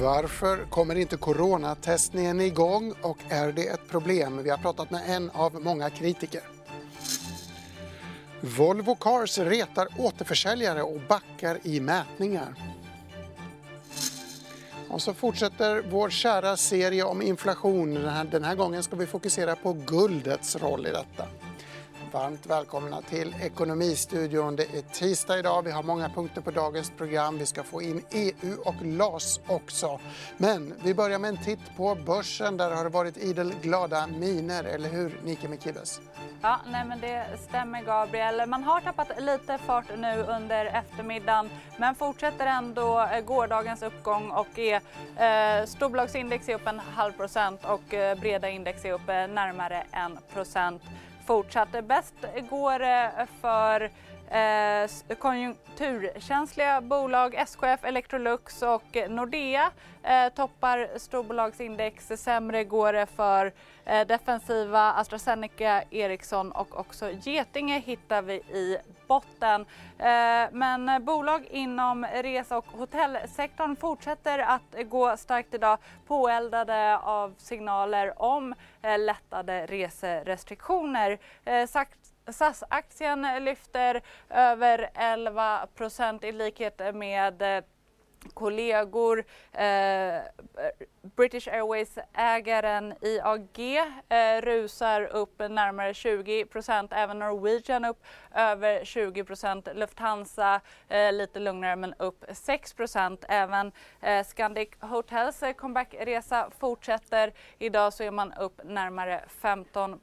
Varför kommer inte coronatestningen igång och är det ett problem? Vi har pratat med en av många kritiker. Volvo Cars retar återförsäljare och backar i mätningar. Och så fortsätter vår kära serie om inflation. Den här, den här gången ska vi fokusera på guldets roll i detta. Varmt välkomna till Ekonomistudion. Det är tisdag idag. Vi har många punkter på dagens program. Vi ska få in EU och LAS också. Men vi börjar med en titt på börsen. Där har det varit idel glada miner, eller hur Nike Mekibes? Ja, nej men det stämmer Gabriel. Man har tappat lite fart nu under eftermiddagen men fortsätter ändå eh, gårdagens uppgång och är, eh, storbolagsindex är upp en halv procent och eh, breda index är upp eh, närmare en procent fortsatt. Bäst går det för eh, konjunkturkänsliga bolag, SKF, Electrolux och Nordea eh, toppar storbolagsindex. Sämre går det för eh, defensiva AstraZeneca, Ericsson och också Getinge hittar vi i botten. Eh, men bolag inom resa och hotellsektorn fortsätter att gå starkt idag påeldade av signaler om eh, lättade reserestriktioner. Eh, SAS-aktien lyfter över 11% i likhet med eh, kollegor. Eh, British Airways-ägaren IAG eh, rusar upp närmare 20% även Norwegian upp över 20% Lufthansa eh, lite lugnare men upp 6% även eh, Scandic Hotels eh, comebackresa fortsätter. Idag så är man upp närmare 15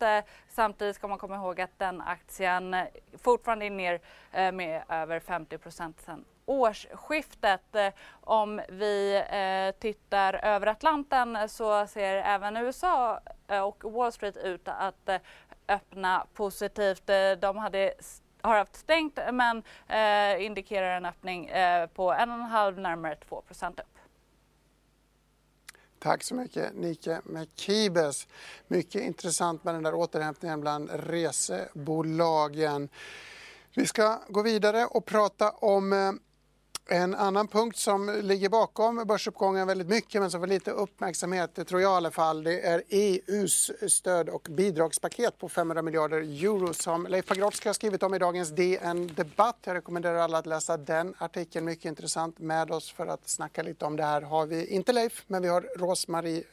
eh, Samtidigt ska man komma ihåg att den aktien eh, fortfarande är ner eh, med över 50% sen årsskiftet. Eh, om vi eh, där över Atlanten så ser även USA eh, och Wall Street ut att eh, öppna positivt. Eh, de hade har haft stängt men eh, indikerar en öppning eh, på 1,5 närmare 2% upp. Tack så mycket Nike Mekibes. Mycket intressant med den där återhämtningen bland resebolagen. Vi ska gå vidare och prata om en annan punkt som ligger bakom börsuppgången väldigt mycket men som får lite uppmärksamhet, det tror jag i alla fall, det är EUs stöd och bidragspaket på 500 miljarder euro som Leif Pagrotsky har skrivit om i dagens DN Debatt. Jag rekommenderar alla att läsa den artikeln, mycket intressant. Med oss för att snacka lite om det här har vi inte Leif, men vi har Rosmarie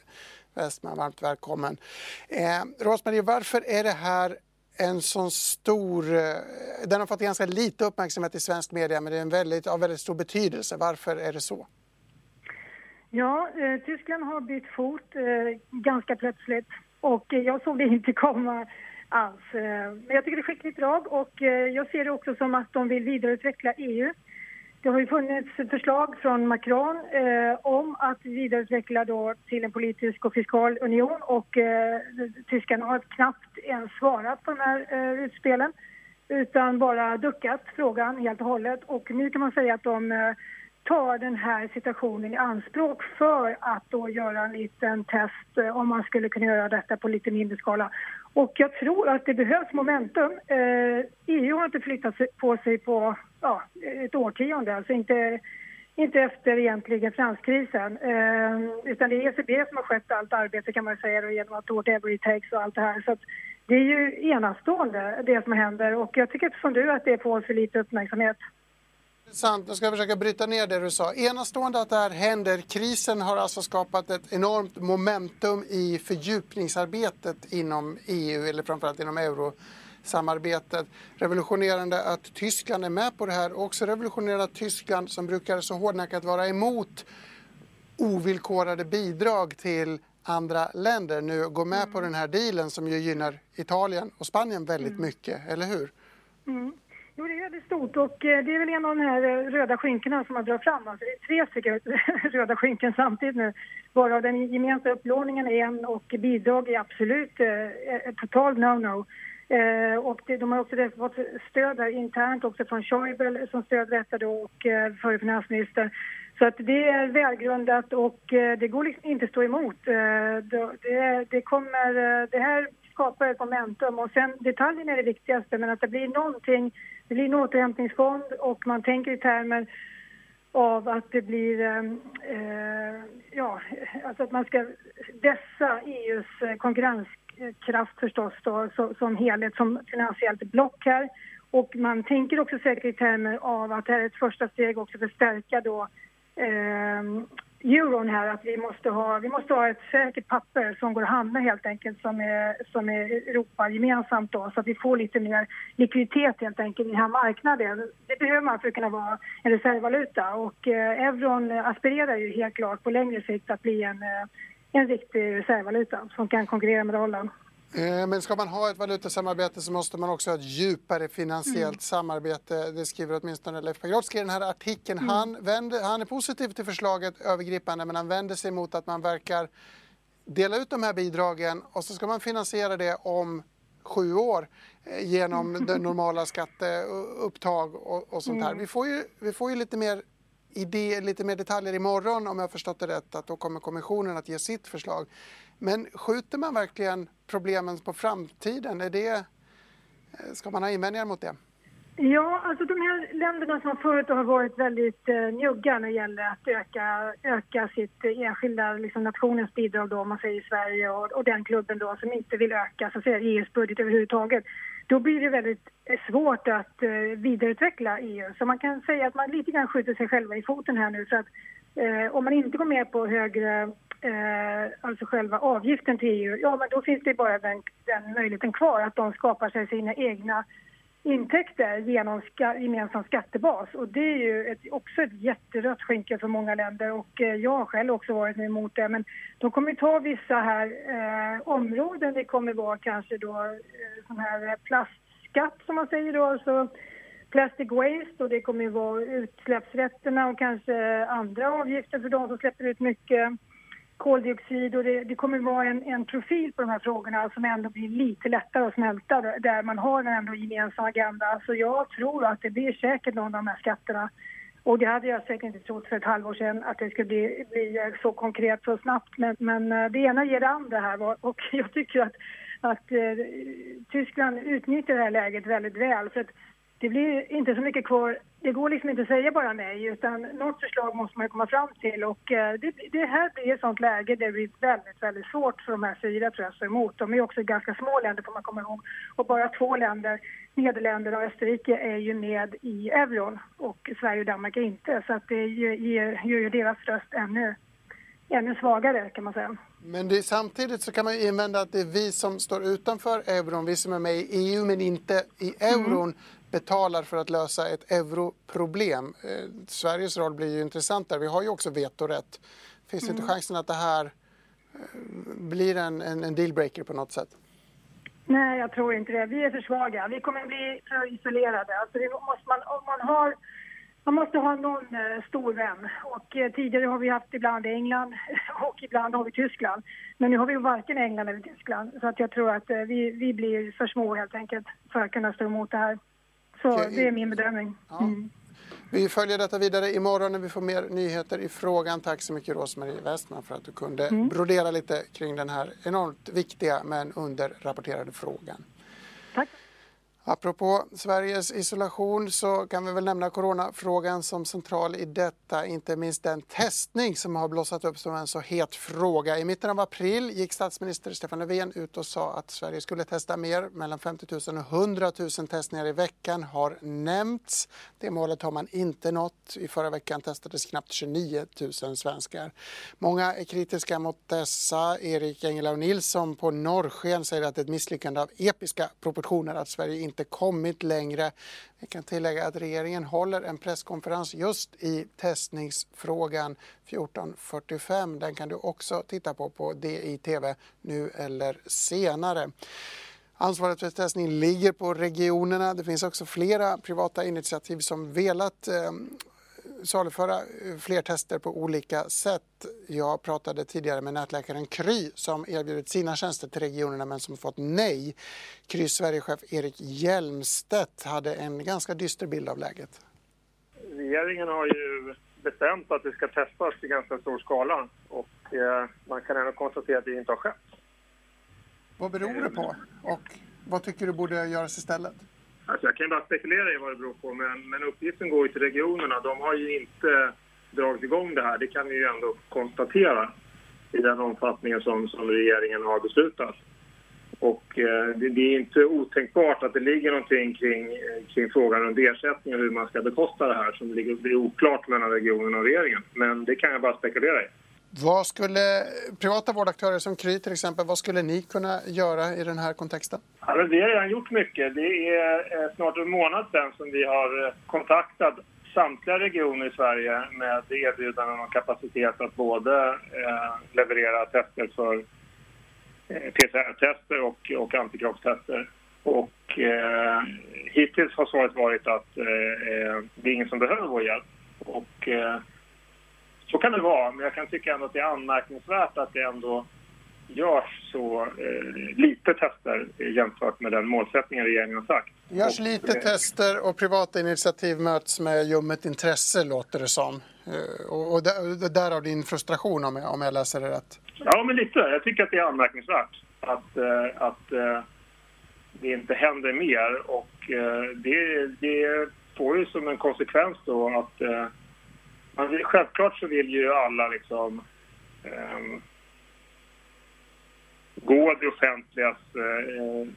Westman, varmt välkommen. Eh, Rosmarie, varför är det här en sån stor... Eh, den har fått ganska lite uppmärksamhet i svensk media men det är en väldigt, av väldigt stor betydelse. Varför är det så? Ja, eh, Tyskland har bytt fot eh, ganska plötsligt och eh, jag såg det inte komma alls. Eh, men jag tycker det är skickligt drag och eh, jag ser det också som att de vill vidareutveckla EU. Det har ju funnits förslag från Macron eh, om att vidareutveckla då till en politisk och fiskal union och eh, tyskarna har knappt ens svarat på de här eh, utspelen utan bara duckat frågan helt och hållet. Och nu kan man säga att de eh, tar den här situationen i anspråk för att då göra en liten test eh, om man skulle kunna göra detta på lite mindre skala. Och jag tror att det behövs momentum. Eh, EU har inte flyttat på sig på ja, ett årtionde, alltså inte, inte efter egentligen finanskrisen. Eh, utan det är ECB som har skött allt arbete kan man säga genom att do whatever it takes och allt det här. Så det är ju enastående det som händer och jag tycker som du att det får för lite uppmärksamhet. Intressant. Nu ska jag försöka bryta ner det du sa. Enastående att det här händer. Krisen har alltså skapat ett enormt momentum i fördjupningsarbetet inom EU eller framförallt inom eurosamarbetet. Revolutionerande att Tyskland är med på det här och också revolutionerande att Tyskland som brukar så hårdnackat vara emot ovillkorade bidrag till andra länder nu går med mm. på den här dealen som ju gynnar Italien och Spanien väldigt mm. mycket, eller hur? Mm. Jo, det är väldigt stort och eh, det är väl en av de här eh, röda skynkena som man drar fram. Alltså, det är tre stycken röda skynken samtidigt nu. Varav den gemensamma upplåningen är en och bidrag är absolut eh, total no-no. Eh, och det, de har också fått stöd där internt också från Schäuble som stöder detta då och eh, förre finansministern. Så att det är välgrundat och eh, det går liksom inte att stå emot. Eh, det, det, kommer, eh, det här skapar ett momentum och sen detaljen är det viktigaste men att det blir någonting, det blir en återhämtningsfond och man tänker i termer av att det blir, eh, eh ja, alltså att man ska dessa EUs eh, konkurrenskraft Kraft, förstås då, så, som helhet, som finansiellt block här. Och man tänker också säkert i termer av att det här är ett första steg också för att stärka då eh, euron här, att vi måste, ha, vi måste ha ett säkert papper som går att handla helt enkelt som är, som är Europa gemensamt då, så att vi får lite mer likviditet helt enkelt i den här marknaden. Det behöver man för att kunna vara en reservvaluta och eh, euron aspirerar ju helt klart på längre sikt att bli en, eh, en riktig reservvaluta som kan konkurrera med dollarn. Eh, men ska man ha ett valutasamarbete så måste man också ha ett djupare finansiellt mm. samarbete. Det skriver åtminstone Leif Pagrotsky i den här artikeln. Mm. Han, vänder, han är positiv till förslaget övergripande men han vänder sig mot att man verkar dela ut de här bidragen och så ska man finansiera det om sju år eh, genom det normala skatteupptag och, och sånt här. Mm. Vi får ju, vi får ju lite mer idé, lite mer detaljer imorgon om jag har förstått det rätt att då kommer kommissionen att ge sitt förslag. Men skjuter man verkligen problemen på framtiden? Är det, eh, ska man ha invändningar mot det? Ja, alltså de här länderna som förut har varit väldigt eh, njugga när det gäller att öka, öka sitt enskilda liksom, nationens bidrag då, om man säger Sverige och, och den klubben då som inte vill öka så att säga, EUs budget överhuvudtaget. Då blir det väldigt eh, svårt att eh, vidareutveckla EU. Så man kan säga att man lite grann skjuter sig själva i foten här nu för att eh, om man inte går med på högre eh, alltså själva avgiften till EU, ja men då finns det bara den, den möjligheten kvar att de skapar sig sina egna intäkter genom ska, gemensam skattebas. Och det är ju ett, också ett jätterött skynke för många länder och eh, jag har själv också varit emot det. Men de kommer ta vissa här eh, områden. Det kommer vara kanske då eh, sån här eh, plastskatt som man säger då, alltså plastic waste och det kommer vara utsläppsrätterna och kanske andra avgifter för de som släpper ut mycket koldioxid och det, det kommer vara en, en, profil på de här frågorna som ändå blir lite lättare att smälta där man har en ändå gemensam agenda. Så jag tror att det blir säkert någon av de här skatterna. Och det hade jag säkert inte trott för ett halvår sedan att det skulle bli, bli eh, så konkret så snabbt. Men, men eh, det ena ger det andra här och jag tycker att, att eh, Tyskland utnyttjar det här läget väldigt väl. För att det blir inte så mycket kvar. Det går liksom inte att säga bara nej, utan något förslag måste man komma fram till. Och eh, det, det, här blir ett sånt läge där det blir väldigt, väldigt svårt för de här fyra tror jag, stå emot. De är också ganska små länder får man komma ihåg. Och bara två länder, Nederländerna och Österrike, är ju med i euron och Sverige och Danmark är inte. Så att det ger, gör ju deras röst ännu, ännu svagare kan man säga. Men det, samtidigt så kan man ju invända att det är vi som står utanför euron, vi som är med i EU men inte i euron, mm betalar för att lösa ett europroblem. Eh, Sveriges roll blir ju intressant där. Vi har ju också vetorätt. Finns mm. inte chansen att det här eh, blir en, en, en dealbreaker på något sätt? Nej, jag tror inte det. Vi är för svaga. Vi kommer bli för isolerade. Alltså det måste man, om man, har, man måste ha någon eh, stor vän. Och, eh, tidigare har vi haft ibland England och ibland har vi Tyskland. Men nu har vi varken England eller Tyskland. Så att jag tror att eh, vi, vi blir för små helt enkelt för att kunna stå emot det här. Så Okej. det är min bedömning. Ja. Mm. Vi följer detta vidare imorgon när vi får mer nyheter i frågan. Tack så mycket Rosmarie Westman för att du kunde mm. brodera lite kring den här enormt viktiga men underrapporterade frågan. Apropå Sveriges isolation så kan vi väl nämna coronafrågan som central i detta, inte minst den testning som har blossat upp som en så het fråga. I mitten av april gick statsminister Stefan Löfven ut och sa att Sverige skulle testa mer. Mellan 50 000 och 100 000 testningar i veckan har nämnts. Det målet har man inte nått. I förra veckan testades knappt 29 000 svenskar. Många är kritiska mot dessa. Erik Engellau Nilsson på Norrsken säger att det är ett misslyckande av episka proportioner att Sverige inte kommit längre. Vi kan tillägga att regeringen håller en presskonferens just i testningsfrågan 14.45. Den kan du också titta på på DITV nu eller senare. Ansvaret för testning ligger på regionerna. Det finns också flera privata initiativ som velat eh, saluföra eh, fler tester på olika sätt. Jag pratade tidigare med nätläkaren Kry som erbjudit sina tjänster till regionerna men som fått nej. Krys Sverigechef Erik Hjelmstedt hade en ganska dyster bild av läget. Regeringen har ju bestämt att det ska testas i ganska stor skala och eh, man kan ändå konstatera att det inte har skett. Vad beror det på och vad tycker du borde göras istället? Alltså jag kan bara spekulera i vad det beror på, men, men uppgiften går ju till regionerna. De har ju inte dragit igång det här. Det kan vi ju ändå konstatera i den omfattningen som, som regeringen har beslutat. Och eh, det, det, är inte otänkbart att det ligger någonting kring, kring frågan om ersättning och hur man ska bekosta det här som ligger, blir oklart mellan regionen och regeringen. Men det kan jag bara spekulera i. Vad skulle privata vårdaktörer som Kry till exempel, vad skulle ni kunna göra i den här kontexten? Alltså, vi har redan gjort mycket. Det är eh, snart en månad sedan som vi har eh, kontaktat samtliga regioner i Sverige med erbjudanden om kapacitet att både eh, leverera tester för eh, PCR-tester och, och antikroppstester. Och eh, hittills har svaret varit att eh, det är ingen som behöver vår hjälp. Och, eh, så kan det vara, men jag kan tycka ändå att det är anmärkningsvärt att det ändå görs så eh, lite tester jämfört med den målsättningen regeringen har sagt. Görs lite och, tester och privata initiativ möts med ljummet intresse låter det som. Eh, och, och därav din frustration om jag, om jag läser det rätt. Ja, men lite. Jag tycker att det är anmärkningsvärt att, eh, att eh, det inte händer mer och eh, det, det får ju som en konsekvens då att eh, självklart så vill ju alla liksom eh, gå det offentligas eh,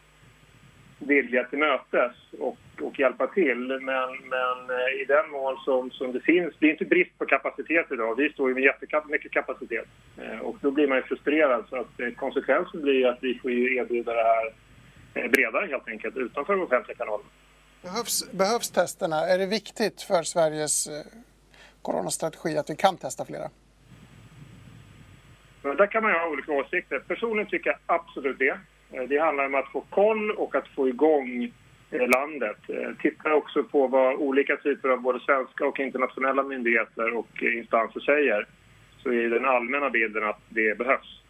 vilja till mötes och, och hjälpa till. Men, men eh, i den mån som, som det finns, det är inte brist på kapacitet idag. Vi står ju med jättemycket kapacitet eh, och då blir man ju frustrerad. Så att eh, konsekvensen blir att vi får ju erbjuda det här eh, bredare helt enkelt utanför de offentliga kanalerna. Behövs, behövs testerna? Är det viktigt för Sveriges eh, coronastrategi att vi kan testa flera? Men där kan man ju ha olika åsikter. Personligen tycker jag absolut det. Eh, det handlar om att få koll och att få igång eh, landet. Eh, Titta också på vad olika typer av både svenska och internationella myndigheter och instanser säger. Så är den allmänna bilden att det behövs.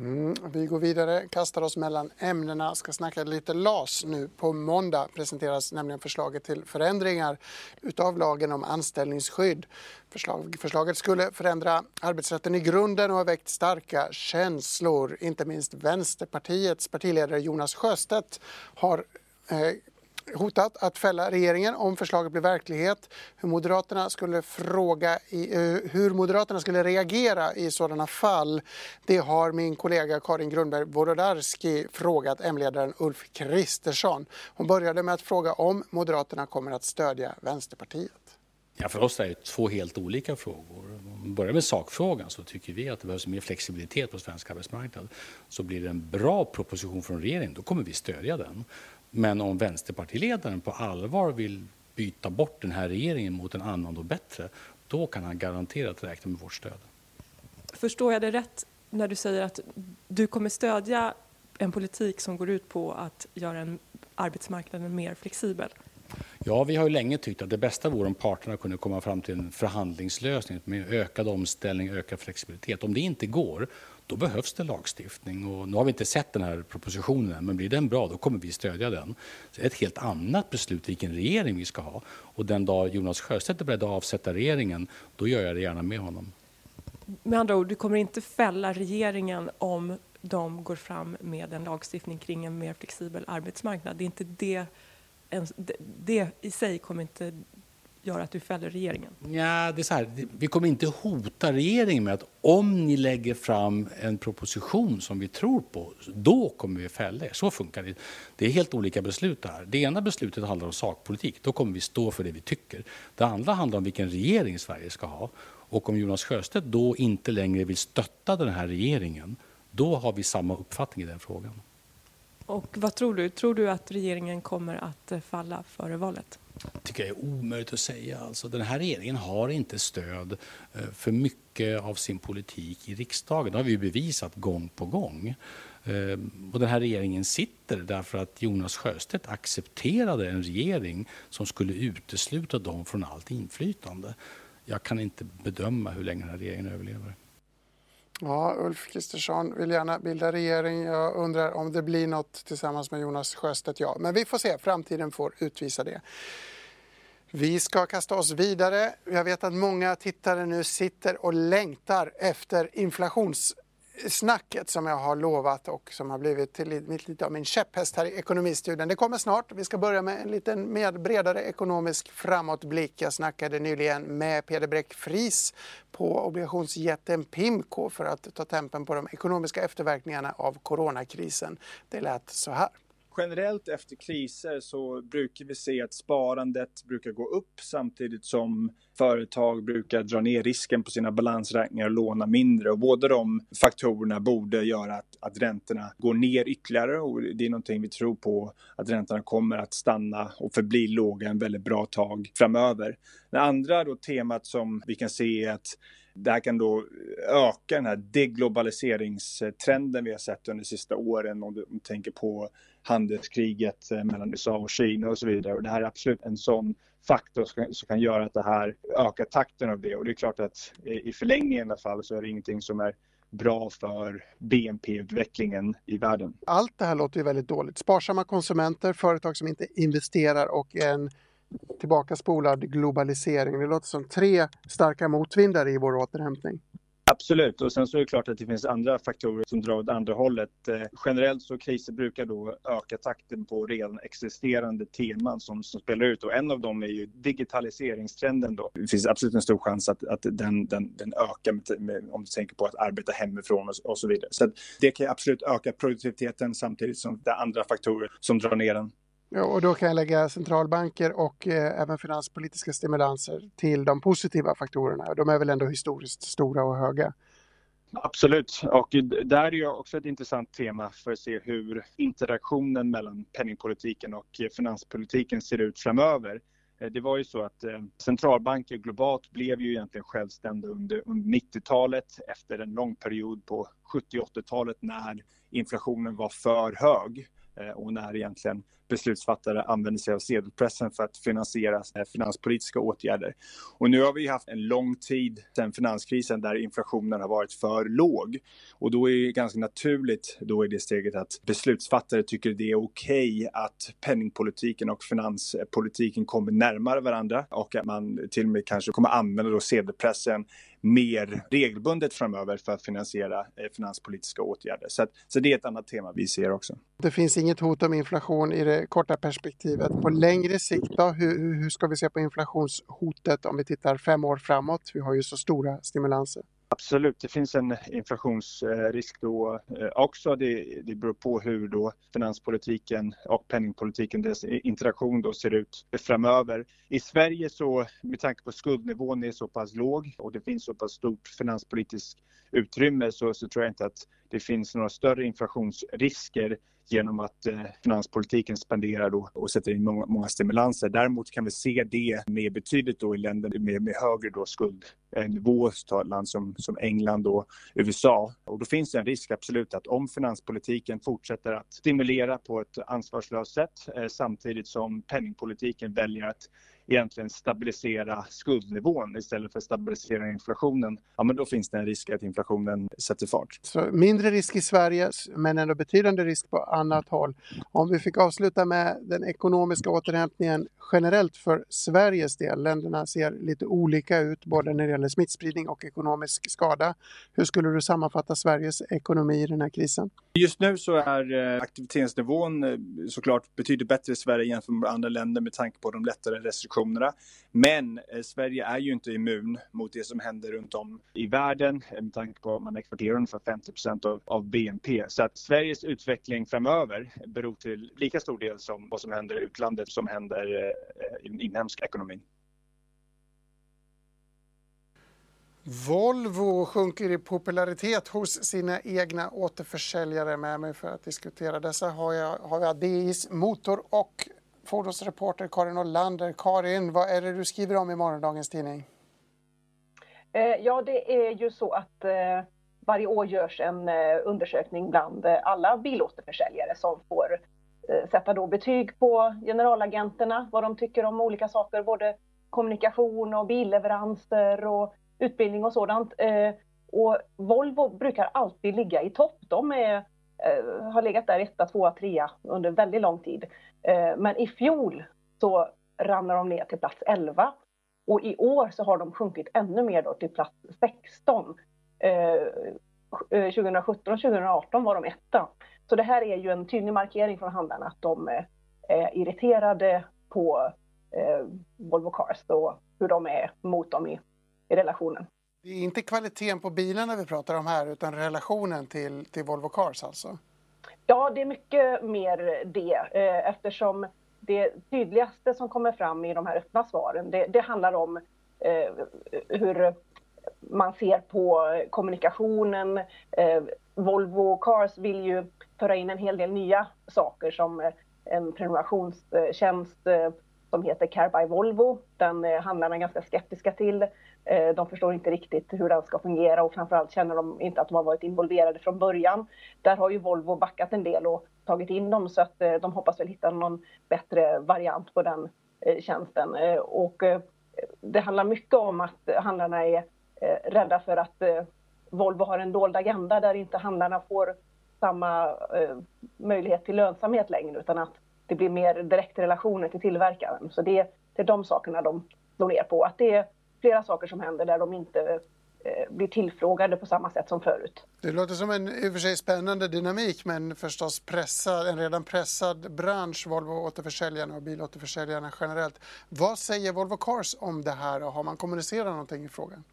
Mm, vi går vidare, kastar oss mellan ämnena, ska snacka lite LAS nu. På måndag presenteras nämligen förslaget till förändringar utav lagen om anställningsskydd. Förslag, förslaget skulle förändra arbetsrätten i grunden och har väckt starka känslor. Inte minst Vänsterpartiets partiledare Jonas Sjöstedt har eh, hotat att fälla regeringen om förslaget blir verklighet. Hur Moderaterna skulle, fråga i, eh, hur Moderaterna skulle reagera i sådana fall det har min kollega Karin Grundberg Wolodarski frågat M-ledaren Ulf Kristersson. Hon började med att fråga om Moderaterna kommer att stödja Vänsterpartiet. Ja, för oss är det två helt olika frågor. Om vi börjar med sakfrågan så tycker vi att det behövs mer flexibilitet på svensk arbetsmarknad. Så blir det en bra proposition från regeringen, då kommer vi stödja den. Men om vänsterpartiledaren på allvar vill byta bort den här regeringen mot en annan och bättre, då kan han garanterat räkna med vårt stöd. Förstår jag det rätt när du säger att du kommer stödja en politik som går ut på att göra en arbetsmarknaden mer flexibel? Ja, vi har ju länge tyckt att det bästa vore om parterna kunde komma fram till en förhandlingslösning med ökad omställning, ökad flexibilitet. Om det inte går, då behövs det lagstiftning. Och nu har vi inte sett den här propositionen än, men blir den bra, då kommer vi stödja den. Så det är ett helt annat beslut vilken regering vi ska ha. Och den dag Jonas Sjöstedt är beredd att avsätta regeringen, då gör jag det gärna med honom. Med andra ord, du kommer inte fälla regeringen om de går fram med en lagstiftning kring en mer flexibel arbetsmarknad. Det är inte det, det, det i sig kommer inte göra att du fäller regeringen? Ja, det är så här, vi kommer inte hota regeringen med att om ni lägger fram en proposition som vi tror på, då kommer vi fälla er. Så funkar det. Det är helt olika beslut det här. Det ena beslutet handlar om sakpolitik. Då kommer vi stå för det vi tycker. Det andra handlar om vilken regering Sverige ska ha. Och om Jonas Sjöstedt då inte längre vill stötta den här regeringen, då har vi samma uppfattning i den frågan. Och vad tror du? Tror du att regeringen kommer att falla före valet? Tycker jag är omöjligt att säga. Alltså, den här regeringen har inte stöd eh, för mycket av sin politik i riksdagen. Det har vi bevisat gång på gång. Eh, och den här regeringen sitter därför att Jonas Sjöstedt accepterade en regering som skulle utesluta dem från allt inflytande. Jag kan inte bedöma hur länge den här regeringen överlever. Ja, Ulf Kristersson vill gärna bilda regering. Jag undrar om det blir något tillsammans med Jonas Sjöstedt. Ja, men vi får se. Framtiden får utvisa det. Vi ska kasta oss vidare. Jag vet att många tittare nu sitter och längtar efter inflations snacket som jag har lovat och som har blivit till lite av min käpphäst här i Ekonomistudien. Det kommer snart. Vi ska börja med en liten mer bredare ekonomisk framåtblick. Jag snackade nyligen med Peder Bräck Fries på obligationsjätten Pimco för att ta tempen på de ekonomiska efterverkningarna av coronakrisen. Det lät så här generellt efter kriser så brukar vi se att sparandet brukar gå upp samtidigt som företag brukar dra ner risken på sina balansräkningar och låna mindre. Och båda de faktorerna borde göra att, att räntorna går ner ytterligare och det är någonting vi tror på att räntorna kommer att stanna och förbli låga en väldigt bra tag framöver. Det andra då temat som vi kan se är att det här kan då öka den här deglobaliseringstrenden vi har sett under de sista åren om du tänker på handelskriget eh, mellan USA och Kina och så vidare. Och det här är absolut en sån faktor som kan göra att det här ökar takten av det. Och det är klart att i förlängningen i alla fall så är det ingenting som är bra för BNP-utvecklingen i världen. Allt det här låter ju väldigt dåligt. Sparsamma konsumenter, företag som inte investerar och en tillbakaspolad globalisering. Det låter som tre starka motvindar i vår återhämtning. Absolut, och sen så är det klart att det finns andra faktorer som drar åt andra hållet. Eh, generellt så kriser brukar då öka takten på redan existerande teman som, som spelar ut och en av dem är ju digitaliseringstrenden då. Det finns absolut en stor chans att, att den, den, den ökar med, med, om du tänker på att arbeta hemifrån och, och så vidare. Så det kan absolut öka produktiviteten samtidigt som det är andra faktorer som drar ner den. Ja, och då kan jag lägga centralbanker och eh, även finanspolitiska stimulanser till de positiva faktorerna. De är väl ändå historiskt stora och höga. Absolut, och där är ju också ett intressant tema för att se hur interaktionen mellan penningpolitiken och finanspolitiken ser ut framöver. Eh, det var ju så att eh, centralbanker globalt blev ju egentligen självständiga under, 90-talet efter en lång period på 70 80-talet när inflationen var för hög. Eh, och när egentligen beslutsfattare använder sig av sedelpressen för att finansiera finanspolitiska åtgärder. Och nu har vi haft en lång tid sedan finanskrisen där inflationen har varit för låg. Och då är det ganska naturligt då i det steget att beslutsfattare tycker det är okej okay att penningpolitiken och finanspolitiken kommer närmare varandra och att man till och med kanske kommer använda då sedelpressen mer regelbundet framöver för att finansiera eh, finanspolitiska åtgärder. Så, att, så det är ett annat tema vi ser också. Det finns inget hot om inflation i det korta perspektivet. På längre sikt då, hur, hur ska vi se på inflationshotet om vi tittar fem år framåt? Vi har ju så stora stimulanser. Absolut, det finns en inflationsrisk då eh, också. Det, det beror på hur då finanspolitiken och penningpolitiken, dess interaktion då ser ut framöver. I Sverige så, med tanke på skuldnivån är så pass låg och det finns så pass stort finanspolitiskt utrymme så, så tror jag inte att det finns några större inflationsrisker genom att eh, finanspolitiken spenderar då och sätter in många, många, stimulanser. Däremot kan vi se det mer betydligt då i länder med, med högre då skuldnivå, eh, land som, som England och USA. Och då finns det en risk absolut att om finanspolitiken fortsätter att stimulera på ett ansvarslöst sätt eh, samtidigt som penningpolitiken väljer att egentligen stabilisera skuldnivån istället för att stabilisera inflationen, ja men då finns det en risk att inflationen sätter fart. Så mindre risk i Sverige, men ändå betydande risk på annat håll. Om vi fick avsluta med den ekonomiska återhämtningen generellt för Sveriges del. Länderna ser lite olika ut både när det gäller smittspridning och ekonomisk skada. Hur skulle du sammanfatta Sveriges ekonomi i den här krisen? Just nu så är eh, aktivitetsnivån eh, såklart betydligt bättre i Sverige jämfört med andra länder med tanke på de lättare restriktionerna. Men eh, Sverige är ju inte immun mot det som händer runt om i världen eh, med tanke på att man exporterar ungefär 50 av, av BNP. Så att Sveriges utveckling framöver beror till lika stor del som vad som händer i utlandet som händer eh, i den inhemska ekonomin. Volvo sjunker i popularitet hos sina egna återförsäljare. Med mig för att diskutera dessa har, jag, har vi DIs motor och fordonsreporter Karin Olander. Karin, vad är det du skriver om i morgondagens tidning? Eh, ja, det är ju så att eh, varje år görs en eh, undersökning bland alla bilåterförsäljare som får sätta då betyg på generalagenterna, vad de tycker om olika saker, både kommunikation och billeveranser och utbildning och sådant. Och Volvo brukar alltid ligga i topp. De är, Eh, har legat där etta, tvåa, trea under väldigt lång tid. Eh, men i fjol så ramlar de ner till plats 11 och i år så har de sjunkit ännu mer då till plats 16. Eh, 2017 och 2018 var de etta. Så det här är ju en tydlig markering från handlarna att de eh, är irriterade på eh, Volvo Cars och hur de är mot dem i, i relationen. Det är inte kvaliteten på bilarna vi pratar om här utan relationen till, till Volvo Cars alltså? Ja, det är mycket mer det eh, eftersom det tydligaste som kommer fram i de här öppna svaren det, det handlar om eh, hur man ser på kommunikationen. Eh, Volvo Cars vill ju föra in en hel del nya saker som eh, en prenumerationstjänst eh, som heter Care by Volvo. Den handlarna är ganska skeptiska till. Eh, de förstår inte riktigt hur den ska fungera och framförallt känner de inte att de har varit involverade från början. Där har ju Volvo backat en del och tagit in dem så att eh, de hoppas väl hitta någon bättre variant på den eh, tjänsten. Och det handlar mycket om att handlarna är rädda för att Volvo har en dold agenda där inte handlarna får samma möjlighet till lönsamhet längre utan att det blir mer direktrelationer till tillverkaren. Så det, det är de sakerna de slår ner på. Att det är flera saker som händer där de inte eh, blir tillfrågade på samma sätt som förut. Det låter som en i och för sig spännande dynamik men förstås pressad, en redan pressad bransch, Volvo återförsäljarna och bilåterförsäljarna generellt. Vad säger Volvo Cars om det här och har man kommunicerat någonting i frågan?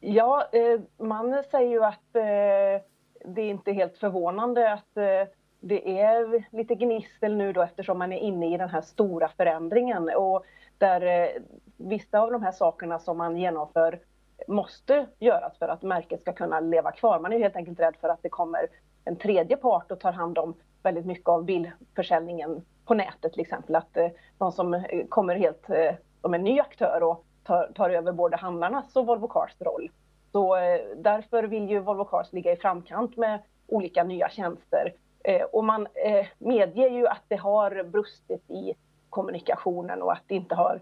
Ja, eh, man säger ju att eh, det är inte helt förvånande att det är lite gnissel nu då eftersom man är inne i den här stora förändringen och där vissa av de här sakerna som man genomför måste göras för att märket ska kunna leva kvar. Man är helt enkelt rädd för att det kommer en tredje part och tar hand om väldigt mycket av bilförsäljningen på nätet till exempel. Att de någon som eh, kommer helt eh, som en ny aktör och tar, tar över både handlarnas och Volvo Cars roll. Så därför vill ju Volvo Cars ligga i framkant med olika nya tjänster och man medger ju att det har brustit i kommunikationen och att det inte har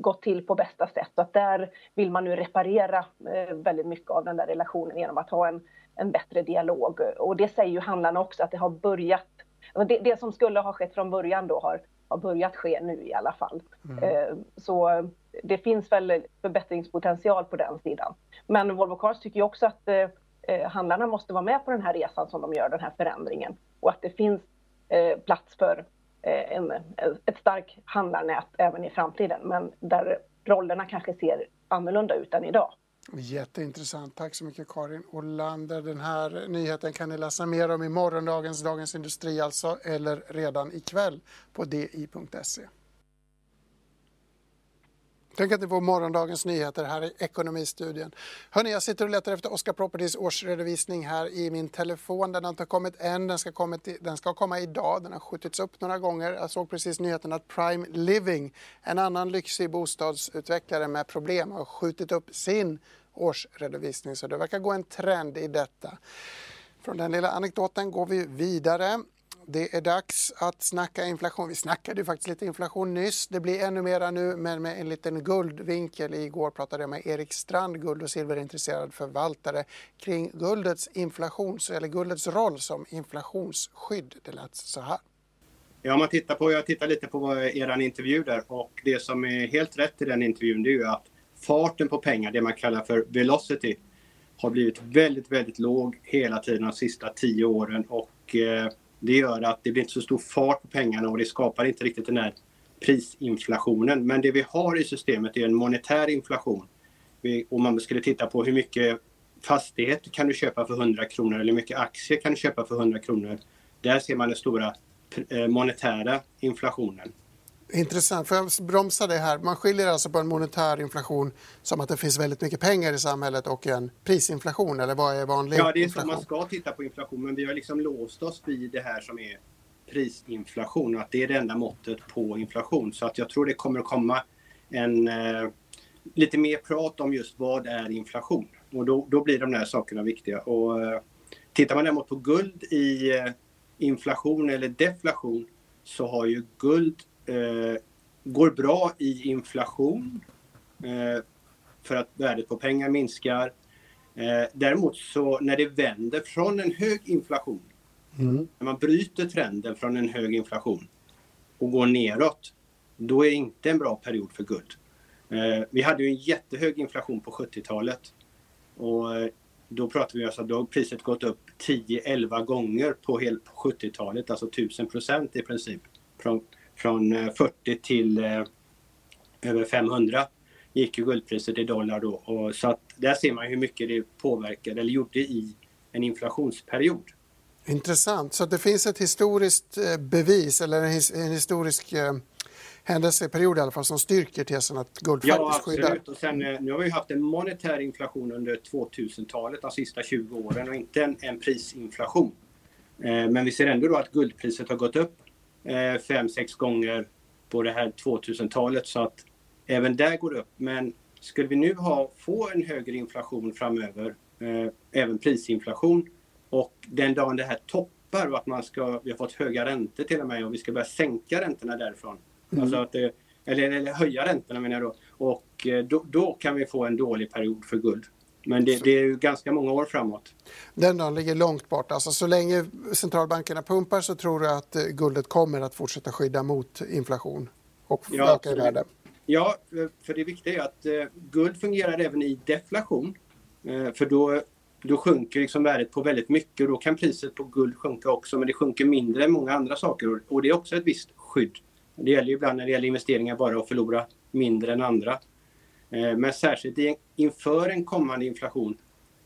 gått till på bästa sätt. Så att där vill man nu reparera väldigt mycket av den där relationen genom att ha en, en bättre dialog. Och det säger ju handlarna också att det har börjat. Det, det som skulle ha skett från början då har, har börjat ske nu i alla fall. Mm. Så det finns väl förbättringspotential på den sidan. Men Volvo Cars tycker också att eh, handlarna måste vara med på den här resan som de gör, den här förändringen. Och att det finns eh, plats för eh, Eh, en, eh, ett starkt handlarnät även i framtiden, men där rollerna kanske ser annorlunda ut än idag. Jätteintressant. Tack så mycket Karin Olander. Den här nyheten kan ni läsa mer om i morgondagens Dagens Industri alltså, eller redan ikväll på di.se. Tänk att ni får morgondagens nyheter här i Ekonomistudien. Hörrni, jag sitter och letar efter Oscar Properties årsredovisning här i min telefon. Den har inte kommit än, den ska, kommit, den ska komma idag. Den har skjutits upp några gånger. Jag såg precis nyheten att Prime Living, en annan lyxig bostadsutvecklare med problem, har skjutit upp sin årsredovisning. Så det verkar gå en trend i detta. Från den lilla anekdoten går vi vidare. Det är dags att snacka inflation. Vi snackade ju faktiskt lite inflation nyss. Det blir ännu mera nu, men med en liten guldvinkel. Igår pratade jag med Erik Strand, guld och silverintresserad förvaltare kring guldets inflations eller guldets roll som inflationsskydd. Det lät så här. Ja, man tittar på, jag tittar lite på er intervju där och det som är helt rätt i den intervjun det är ju att farten på pengar, det man kallar för velocity, har blivit väldigt, väldigt låg hela tiden de sista tio åren och eh, det gör att det blir inte så stor fart på pengarna och det skapar inte riktigt den här prisinflationen. Men det vi har i systemet är en monetär inflation. Om man skulle titta på hur mycket fastighet kan du köpa för 100 kronor eller hur mycket aktier kan du köpa för 100 kronor. Där ser man den stora eh, monetära inflationen. Intressant. Får jag bromsa det här? Man skiljer alltså på en monetär inflation som att det finns väldigt mycket pengar i samhället och en prisinflation, eller vad är vanlig Ja, det är inflation? så man ska titta på inflation, men vi har liksom låst oss vid det här som är prisinflation och att det är det enda måttet på inflation. Så att jag tror det kommer att komma en eh, lite mer prat om just vad är inflation? Och då, då blir de där sakerna viktiga. Och, eh, tittar man däremot på guld i eh, inflation eller deflation så har ju guld eh, går bra i inflation eh, för att värdet på pengar minskar. Eh, däremot så när det vänder från en hög inflation, mm. när man bryter trenden från en hög inflation och går neråt, då är det inte en bra period för guld. Eh, vi hade ju en jättehög inflation på 70-talet och då pratar vi alltså att då har priset gått upp 10-11 gånger på, på 70-talet, alltså 1000 procent i princip. Från, från 40 till eh, över 500 gick ju guldpriset i dollar då. Och så att där ser man hur mycket det påverkade eller gjorde i en inflationsperiod. Intressant. Så det finns ett historiskt eh, bevis eller en, his en historisk eh, händelseperiod i alla fall som styrker tesen att guld ja, faktiskt skyddar. Ja, absolut. Och sen, eh, nu har vi haft en monetär inflation under 2000-talet, de sista 20 åren och inte en, en prisinflation. Eh, men vi ser ändå då att guldpriset har gått upp 5-6 eh, gånger på det här 2000-talet så att även där går det upp. Men skulle vi nu ha, få en högre inflation framöver, eh, även prisinflation, och den dagen det här toppar och att man ska, vi har fått höga räntor till och med och vi ska börja sänka räntorna därifrån. Mm. Alltså att, eller, eller höja räntorna menar jag då. Och eh, då, då, kan vi få en dålig period för guld. Men det, det, är ju ganska många år framåt. Den dagen ligger långt bort. Alltså, så länge centralbankerna pumpar så tror du att eh, guldet kommer att fortsätta skydda mot inflation och ja, öka i värde? Ja, för det viktiga är att eh, guld fungerar även i deflation. Eh, för då, då sjunker liksom värdet på väldigt mycket och då kan priset på guld sjunka också men det sjunker mindre än många andra saker och det är också ett visst skydd. Det gäller ju ibland när det gäller investeringar bara att förlora mindre än andra. Eh, men särskilt inför en kommande inflation.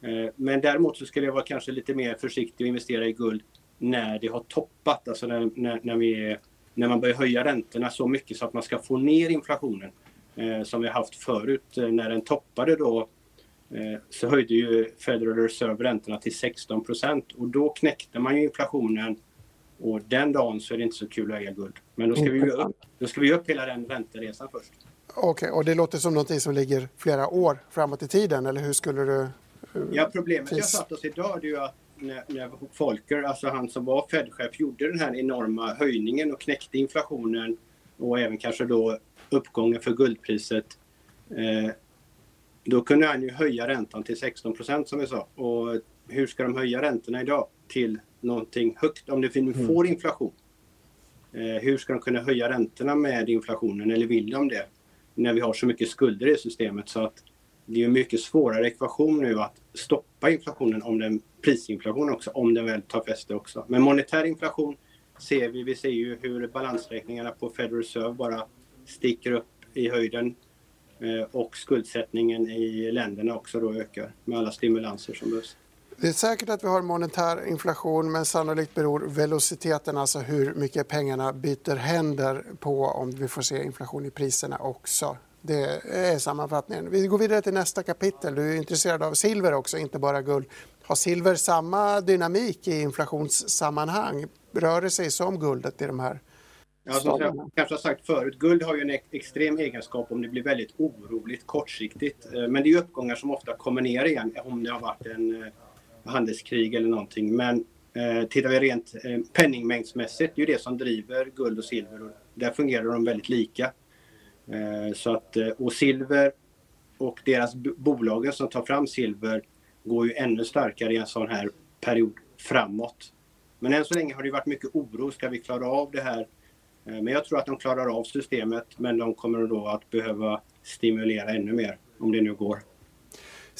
Eh, men däremot så skulle jag vara kanske lite mer försiktig och investera i guld när det har toppat, alltså när, när, när vi är när man börjar höja räntorna så mycket så att man ska få ner inflationen eh, som vi haft förut. När den toppade då så höjde ju Federal Reserve räntorna till 16 procent och då knäckte man ju inflationen och den dagen så är det inte så kul att äga guld. Men då ska vi upp, då ska vi upp hela den ränteresan först. Okej, okay, och det låter som någonting som ligger flera år framåt i tiden, eller hur skulle du... Ja, problemet jag satt oss idag är ju att när, när Volcker, alltså han som var Fed-chef, gjorde den här enorma höjningen och knäckte inflationen och även kanske då uppgången för guldpriset. Eh, då kunde han ju höja räntan till 16 procent som vi sa. Och hur ska de höja räntorna idag till någonting högt om det nu mm. får inflation? Eh, hur ska de kunna höja räntorna med inflationen eller vill de det? När vi har så mycket skulder i systemet så att det är en mycket svårare ekvation nu att stoppa inflationen, om den, prisinflation också, om den väl tar fäste också. Men monetär inflation ser vi, vi ser ju hur balansräkningarna på Federal Reserve bara sticker upp i höjden eh, och skuldsättningen i länderna också då ökar med alla stimulanser som behövs. Det är säkert att vi har monetär inflation men sannolikt beror velociteten, alltså hur mycket pengarna byter händer på om vi får se inflation i priserna också. Det är sammanfattningen. Vi går vidare till nästa kapitel. Du är intresserad av silver också, inte bara guld. Har silver samma dynamik i inflationssammanhang? Rör det sig som guldet i de här Ja, som jag kanske har sagt förut, guld har ju en extrem egenskap om det blir väldigt oroligt kortsiktigt. Eh, men det är uppgångar som ofta kommer ner igen om det har varit en eh, handelskrig eller någonting. Men eh, tittar vi rent eh, penningmängdsmässigt, det är ju det som driver guld och silver och där fungerar de väldigt lika. Eh, så att, eh, och silver och deras bolagen som tar fram silver går ju ännu starkare i en sån här period framåt. Men än så länge har det varit mycket oro. Ska vi klara av det här? Eh, men jag tror att de klarar av systemet men de kommer då att behöva stimulera ännu mer om det nu går.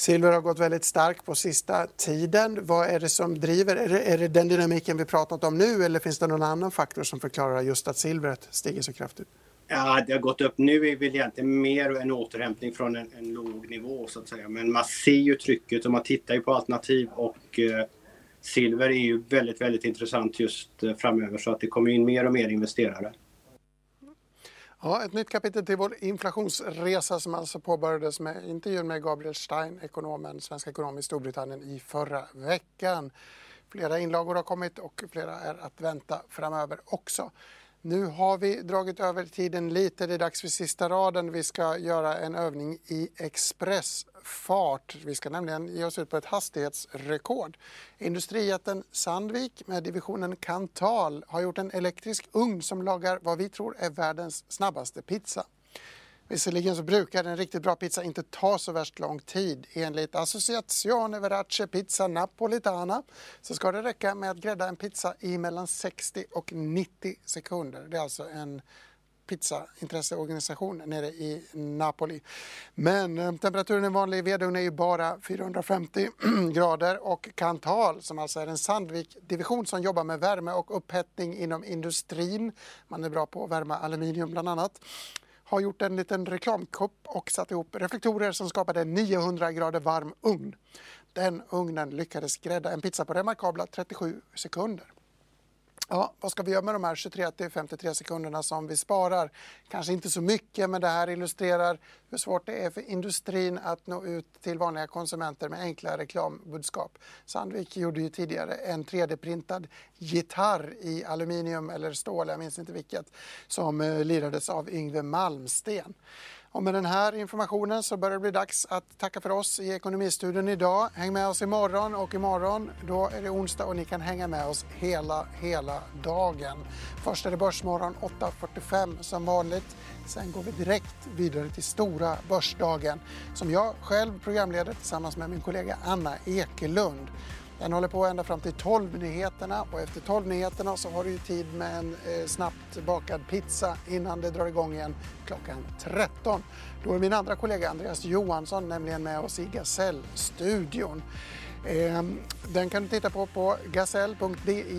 Silver har gått väldigt starkt på sista tiden. Vad är det som driver? Är det, är det den dynamiken vi pratat om nu eller finns det någon annan faktor som förklarar just att silvret stiger så kraftigt? Ja, det har gått upp. Nu är väl egentligen mer en återhämtning från en, en låg nivå så att säga. Men man ser ju trycket och man tittar ju på alternativ och eh, silver är ju väldigt, väldigt intressant just eh, framöver så att det kommer in mer och mer investerare. Ja, ett nytt kapitel till vår inflationsresa som alltså påbörjades med intervjun med Gabriel Stein, ekonomen, svensk ekonom i Storbritannien i förra veckan. Flera inlagor har kommit och flera är att vänta framöver också. Nu har vi dragit över tiden lite. Det är dags för sista raden. Vi ska göra en övning i expressfart. Vi ska nämligen ge oss ut på ett hastighetsrekord. Industrijätten Sandvik med divisionen Kantal har gjort en elektrisk ugn som lagar vad vi tror är världens snabbaste pizza. Visserligen så brukar en riktigt bra pizza inte ta så värst lång tid. Enligt Associazione Verace Pizza Napolitana så ska det räcka med att grädda en pizza i mellan 60 och 90 sekunder. Det är alltså en pizzaintresseorganisation nere i Napoli. Men eh, temperaturen i en vanlig vedugn är ju bara 450 grader och Kantal som alltså är en Sandvik-division som jobbar med värme och upphettning inom industrin. Man är bra på att värma aluminium bland annat har gjort en liten reklamkupp och satt ihop reflektorer som skapade en 900 grader varm ugn. Den ugnen lyckades grädda en pizza på remarkabla 37 sekunder. Ja, vad ska vi göra med de här 23 till 53 sekunderna som vi sparar? Kanske inte så mycket, men det här illustrerar hur svårt det är för industrin att nå ut till vanliga konsumenter med enkla reklambudskap. Sandvik gjorde ju tidigare en 3D-printad gitarr i aluminium eller stål, jag minns inte vilket, som eh, lirades av Yngve Malmsten. Och med den här informationen så börjar det bli dags att tacka för oss i Ekonomistudion idag. Häng med oss imorgon och imorgon då är det onsdag och ni kan hänga med oss hela, hela dagen. Först är det Börsmorgon 8.45 som vanligt. Sen går vi direkt vidare till stora börsdagen som jag själv programleder tillsammans med min kollega Anna Ekelund. Den håller på ända fram till 12-nyheterna och efter 12-nyheterna så har du ju tid med en eh, snabbt bakad pizza innan det drar igång igen klockan 13. Då är min andra kollega Andreas Johansson nämligen med oss i Gasell-studion. Eh, den kan du titta på på gasell.di.se.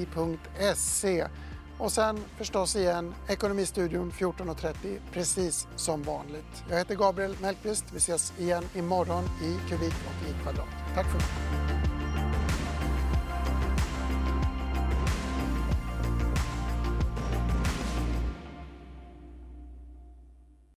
Och sen förstås igen Ekonomistudion 14.30 precis som vanligt. Jag heter Gabriel Mellqvist. Vi ses igen imorgon i kubik och i kvadrat. Tack för mig.